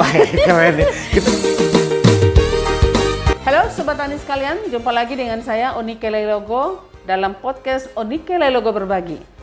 Wah, keren. Kita Halo Sobat Tani sekalian, jumpa lagi dengan saya Onike Lelogo dalam podcast Onike Lelogo Berbagi.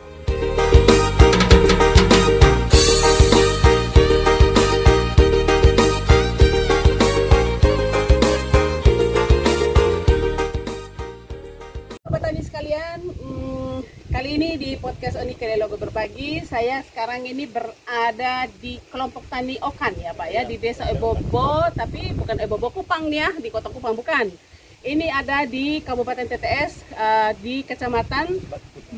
Podcast Onike Lelogo Berbagi, saya sekarang ini berada di kelompok tani Okan ya Pak ya, di desa Ebobo, tapi bukan Ebobo Kupang nih ya, di kota Kupang bukan. Ini ada di Kabupaten TTS eh, di Kecamatan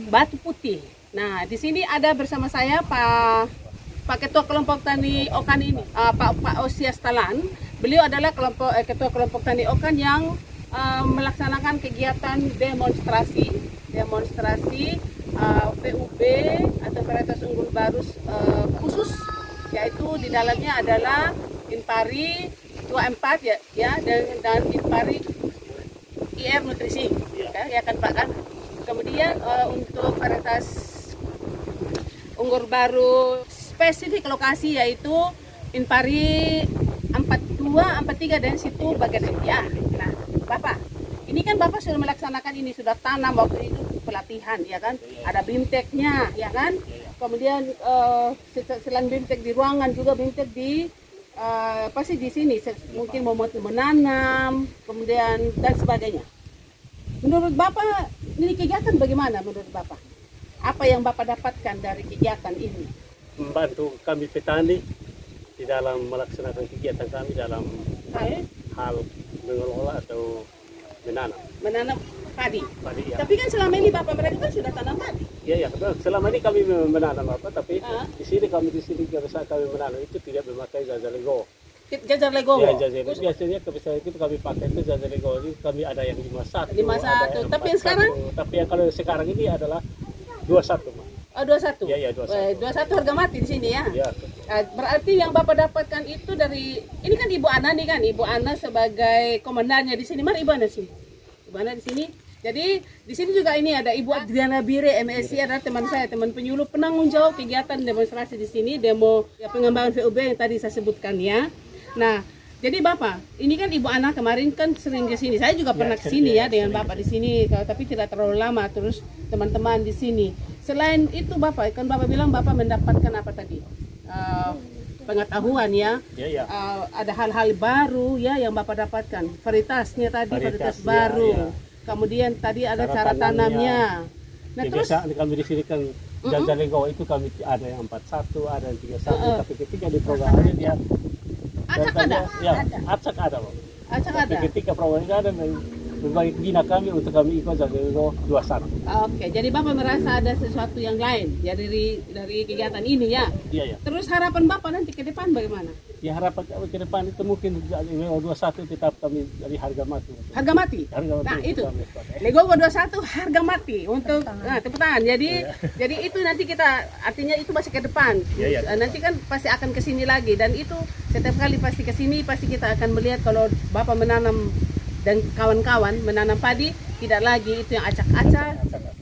Batu Putih. Nah, di sini ada bersama saya Pak Pak Ketua Kelompok Tani Okan ini, eh, Pak Pak Osias Talan. Beliau adalah kelompok eh, Ketua Kelompok Tani Okan yang eh, melaksanakan kegiatan demonstrasi, demonstrasi eh, PUB atau varietas unggul baru eh, khusus, yaitu di dalamnya adalah Impari 24 ya, ya dan, dan Impari IR Nutrisi, ya, ya kan Pak kan. Kemudian eh, untuk varietas unggur baru spesifik lokasi yaitu Impari 42, 43 dan situ bagian ya. Nah, Bapak, ini kan Bapak sudah melaksanakan ini sudah tanam waktu itu pelatihan ya kan? Ada bimteknya ya kan? Kemudian eh, se- selain bimtek di ruangan juga bimtek di eh, apa sih di sini mungkin mau menanam kemudian dan sebagainya. Menurut Bapak ini kegiatan bagaimana menurut Bapak? Apa yang Bapak dapatkan dari kegiatan ini? membantu kami petani di dalam melaksanakan kegiatan kami dalam hal mengelola atau menanam Menanam padi. padi ya. Tapi kan selama ini Bapak mereka kan sudah tanam padi. Iya ya, betul. selama ini kami menanam apa tapi Ah. di sini kami di sini biasa kami menanam itu tidak memakai zazalego. Jajar Legowo. Ya, zazalego biasanya kebiasaan itu kami pakai itu zazalego ini kami ada yang 51. 51. ada yang Tapi yang 41. sekarang? Tapi yang kalau sekarang ini adalah 21, Mas. Oh, 21. Iya, iya, 21. Eh, 21 harga mati di sini ya. Ya. Ah, berarti yang Bapak dapatkan itu dari ini kan Ibu Ana nih kan, Ibu Ana sebagai komandannya di sini. Mari Ibu Ana sini. Ibu Ana di sini. Jadi di sini juga ini ada Ibu Adriana Bire MSc adalah teman saya, teman penyuluh penanggung jawab kegiatan demonstrasi di sini, demo ya, pengembangan VUB yang tadi saya sebutkan ya. Nah, jadi Bapak, ini kan Ibu Ana kemarin kan sering ke sini. Saya juga pernah ke sini ya ya, dengan Bapak di sini, tapi tidak terlalu lama. Terus teman-teman di sini. Selain itu Bapak, kan Bapak bilang Bapak mendapatkan apa tadi? Eh, pengetahuan ya. Ya, ya. Eh, ada hal-hal baru ya yang Bapak dapatkan. Varietasnya tadi varietas, Varietas, ya, baru. ya. Kemudian tadi ada cara, Cara tanamnya. Nah, Ya, terus biasa kami di sini kan Jazalego itu kami ada yang 41, ada yang 31, Heeh. tapi ketika di program ini dia acak ada? Ya, acak ada, Pak. Acak Tapi ada. ketika program ini ada berbagi bina kami untuk kami ikut Jazalego 21. Oke, jadi Bapak merasa ada sesuatu yang lain ya dari dari kegiatan ini ya. Iya, ya. Terus harapan Bapak nanti ke depan bagaimana? Ya harapan kami ke depan itu mungkin Jazalego 21 tetap kami dari harga mati. Harga mati. Harga mati Nah, itu. Legowo 21 harga mati untuk nah, tepuk tangan. Jadi jadi itu nanti kita artinya itu masih ke depan. Iya, iya. Eh, Nanti kan pasti akan ke sini lagi dan itu setiap kali pasti ke sini pasti kita akan melihat kalau Bapak menanam dan kawan-kawan menanam padi tidak lagi itu yang acak-acak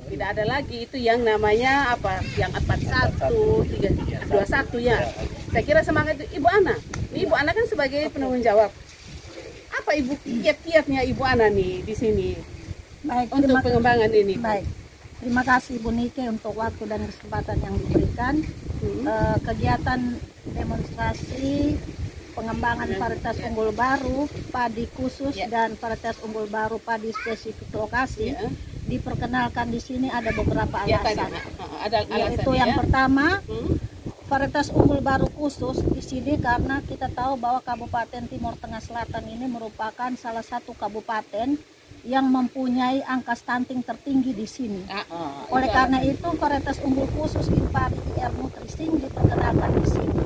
tidak ada lagi itu yang namanya apa yang 41 3 21 ya saya kira semangat itu Ibu Ana Ini Ibu Ana kan sebagai penanggung jawab apa Ibu kiat-kiatnya Ibu Ana nih di sini Baik, untuk terima, pengembangan ini. baik. Terima kasih Bu Nike untuk waktu dan kesempatan yang diberikan. Hmm. Eh, kegiatan demonstrasi pengembangan varietas unggul baru, padi khusus Ya. dan varietas unggul baru padi spesifik lokasi Ya. diperkenalkan di sini ada beberapa alasan. ada alasan Yaitu yang ya. pertama, Hmm, varietas unggul baru khusus di sini karena kita tahu bahwa Kabupaten Timur Tengah Selatan ini merupakan salah satu kabupaten yang mempunyai angka stunting tertinggi di sini. ah, ah, Oleh karena itu varietas unggul khusus Impari IR Nutrising diperkenalkan di sini.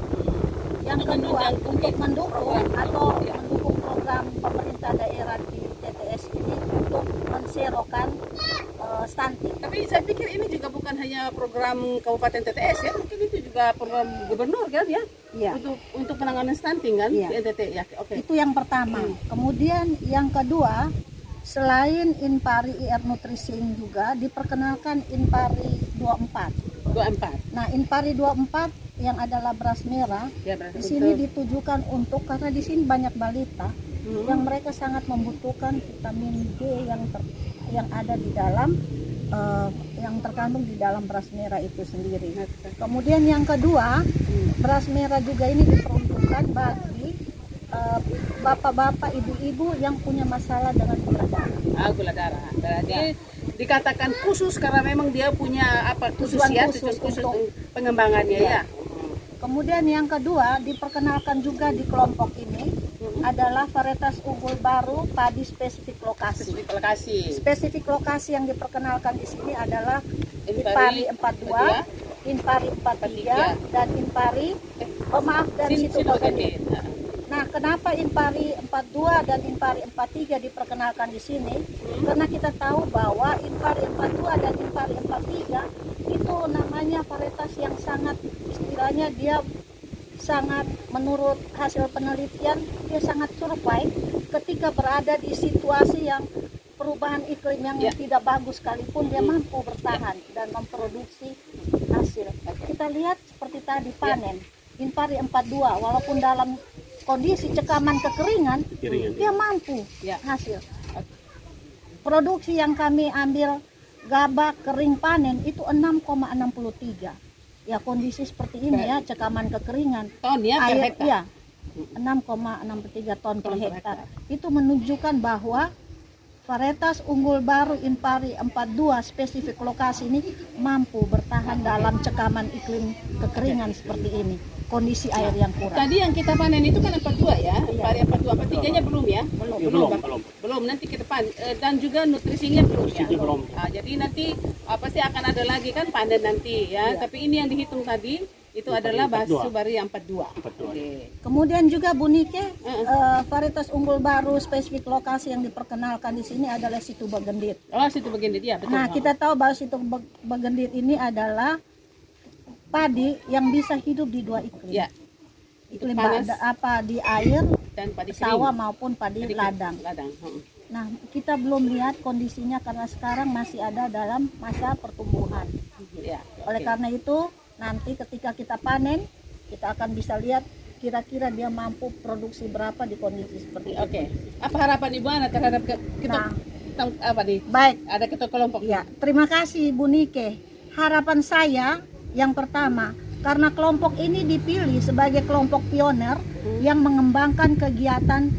Yang kedua untuk mendukung atau Ya. mendukung program pemerintah daerah di TTS ini untuk menserokan eh, stunting. Tapi saya pikir ini juga bukan hanya program Kabupaten TTS ya, mungkin itu juga program gubernur kan ya, Iya. untuk untuk penanganan stunting kan Iya. di NTT ya. Oke. Itu yang pertama. Hmm. Kemudian yang kedua, selain Impari IR Nutrising juga diperkenalkan Impari 24. 24. Nah, Impari 24 yang adalah beras merah Ya, berarti di sini untuk- ditujukan untuk karena di sini banyak balita Hmm. yang mereka sangat membutuhkan vitamin D yang ter- yang ada di dalam eh, yang terkandung di dalam beras merah itu sendiri. Kemudian yang kedua, Hmm. beras merah juga ini diperuntukkan bagi eh, bapak-bapak, ibu-ibu yang punya masalah dengan gula darah. Ah, gula darah. Berarti dikatakan khusus karena memang dia punya apa khusus Tujuan ya, khusus tujuan khusus untuk- pengembangannya ya. Iya. Kemudian yang kedua diperkenalkan juga di kelompok ini Hmm. adalah varietas unggul baru padi spesifik lokasi. Spesifik lokasi. Spesifik lokasi yang diperkenalkan di sini adalah Impari Impari 42, Impari 43, dan Impari Eh, oh maaf dan Sin- situ Situ. Nah, kenapa Impari 42 dan Impari 43 diperkenalkan di sini? Karena kita tahu bahwa Impari 42 dan Impari 43 itu namanya varietas yang sangat istilahnya dia sangat menurut hasil penelitian dia sangat survive ketika berada di situasi yang perubahan iklim yang Ya. tidak bagus sekalipun dia mampu bertahan dan memproduksi hasil. Kita lihat seperti tadi panen Impari 42 walaupun dalam kondisi cekaman kekeringan Kekeringan, dia mampu Ya. hasil. Produksi yang kami ambil gabah kering panen itu 6,63. Ya kondisi seperti ini ya cekaman kekeringan Ton ya per air hektar. iya 6,63 ton per Ton per hektar. Itu menunjukkan bahwa varietas unggul baru Impari 42 spesifik lokasi ini mampu bertahan dalam cekaman iklim kekeringan seperti ini. Kondisi air yang kurang. Tadi yang kita panen itu kan 42 ya, Iya. Impari 42, 43 nya belum ya? Belum. Ya, belum, Bang. belum. belum nanti ke depan Eh, dan juga nutrisinya belum ya belum. Ah, jadi nanti ah, pasti akan ada lagi kan panen nanti ya Iya. tapi ini yang dihitung tadi itu adalah 42. basu bari yang 42 42. Oke. Kemudian juga Bu Nike, Heeh. eh, varietas unggul baru spesifik lokasi yang diperkenalkan di sini adalah situ Bagendit. oh situ bagian dia betul Nah, kita tahu bahwa situ Bag- Bagendit ini adalah padi yang bisa hidup di dua iklim. ya Iklim panas bada- apa di air, dan padi sawah kering. maupun padi Padi ladang. ladang heeh. Nah, kita belum lihat kondisinya karena sekarang masih ada dalam masa pertumbuhan. ya Oleh oke. karena itu, nanti ketika kita panen, kita akan bisa lihat kira-kira dia mampu produksi berapa di kondisi seperti oke itu. apa harapan ibu Ana terhadap ke, kita Nah. apa nih Baik, ada ketua kelompok Ya, terima kasih Bu Nike. Harapan saya yang pertama, karena kelompok ini dipilih sebagai kelompok pioner yang mengembangkan kegiatan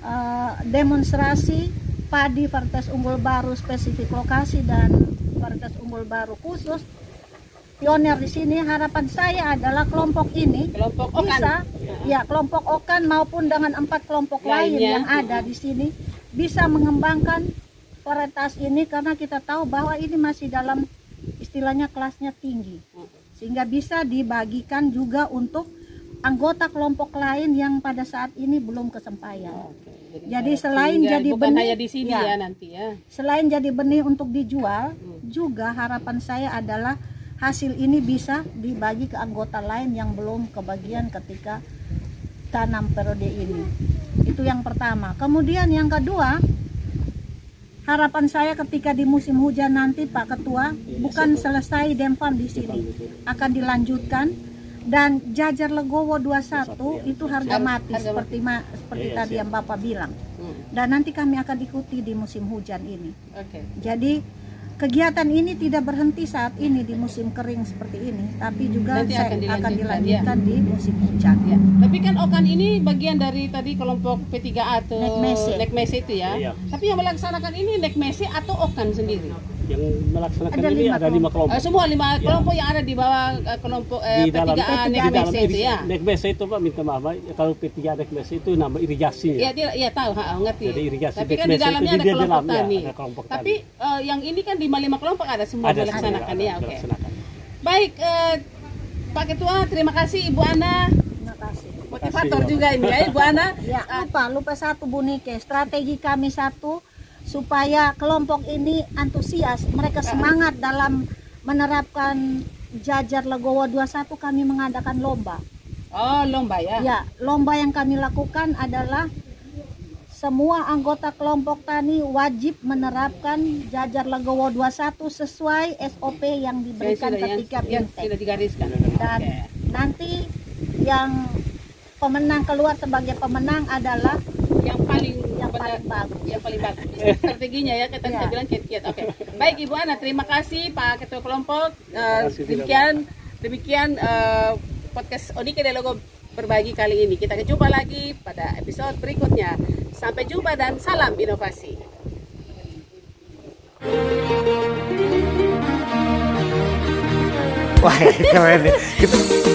eh, demonstrasi padi varietas unggul baru spesifik lokasi dan varietas unggul baru khusus. Pioner di sini harapan saya adalah kelompok ini kelompok Okan bisa ya kelompok Okan maupun dengan empat kelompok lain Lainnya. yang ada di sini bisa mengembangkan varietas ini karena kita tahu bahwa ini masih dalam istilahnya kelasnya tinggi sehingga bisa dibagikan juga untuk anggota kelompok lain yang pada saat ini belum kesempayan. Oke, Jadi harap- selain sehingga jadi bukan benih, hanya di sini ya. ya nanti ya Selain jadi benih untuk dijual, Hmm. juga harapan saya adalah hasil ini bisa dibagi ke anggota lain yang belum kebagian ketika tanam periode ini. Itu yang pertama. Kemudian yang kedua, harapan saya ketika di musim hujan nanti Pak Ketua bukan selesai Demfam di sini, akan dilanjutkan dan jajar legowo 21 itu harga mati seperti ma- seperti Iya, tadi yang Bapak bilang. Hmm, Dan nanti kami akan ikuti di musim hujan ini. Jadi kegiatan ini tidak berhenti saat ini di musim kering seperti ini, tapi juga Nanti saya- akan akan dilanjutkan, dilanjutkan di musim hujan. Ya, tapi kan Okan ini bagian dari tadi kelompok P3A atau. Nekmese itu ya. Iya. Tapi yang melaksanakan ini Nekmese atau Okan sendiri? Yang melaksanakan Ada ini lima ada lima Eh, kelompok. semua lima Ya. kelompok yang ada di bawah eh, kelompok eh, di dalam P3A di dalam Nekmese itu ya. Nekmese itu Pak minta maaf Pak, kalau P3 Nekmese itu nama irigasi Ya, ya. dia, ya tahu, ha, ngerti. Jadi irigasi Tapi kan di dalamnya ada kelompok dalam, ya, tani. ada kelompok Tapi eh, yang ini kan di lima kelompok ada semua Ada melaksanakan ya. ada Oke. melaksanakan. Baik, eh, Pak Ketua, terima kasih Ibu Ana, Terima kasih. motivator juga ini ya Ibu Ana. Ya, lupa, lupa satu Bu Nike. Strategi kami satu supaya kelompok ini antusias, mereka semangat dalam menerapkan jajar legowo 21 kami mengadakan lomba. Oh, lomba ya. Ya, lomba yang kami lakukan adalah semua anggota kelompok tani wajib menerapkan jajar legowo 21 sesuai SOP yang diberikan sudah yang, ketika yang bintek. sudah digariskan. Dan Oke. nanti yang pemenang keluar sebagai pemenang adalah yang paling benar yang paling bagus. Strateginya ya kita bisa Iya. bilang kiat-kiat oke. Baik ibu Ana terima kasih pak ketua kelompok. Kasih, demikian demikian eh, podcast Onike Dialogo berbagi kali ini. Kita jumpa lagi pada episode berikutnya. Sampai jumpa dan salam inovasi. Wah keren nih.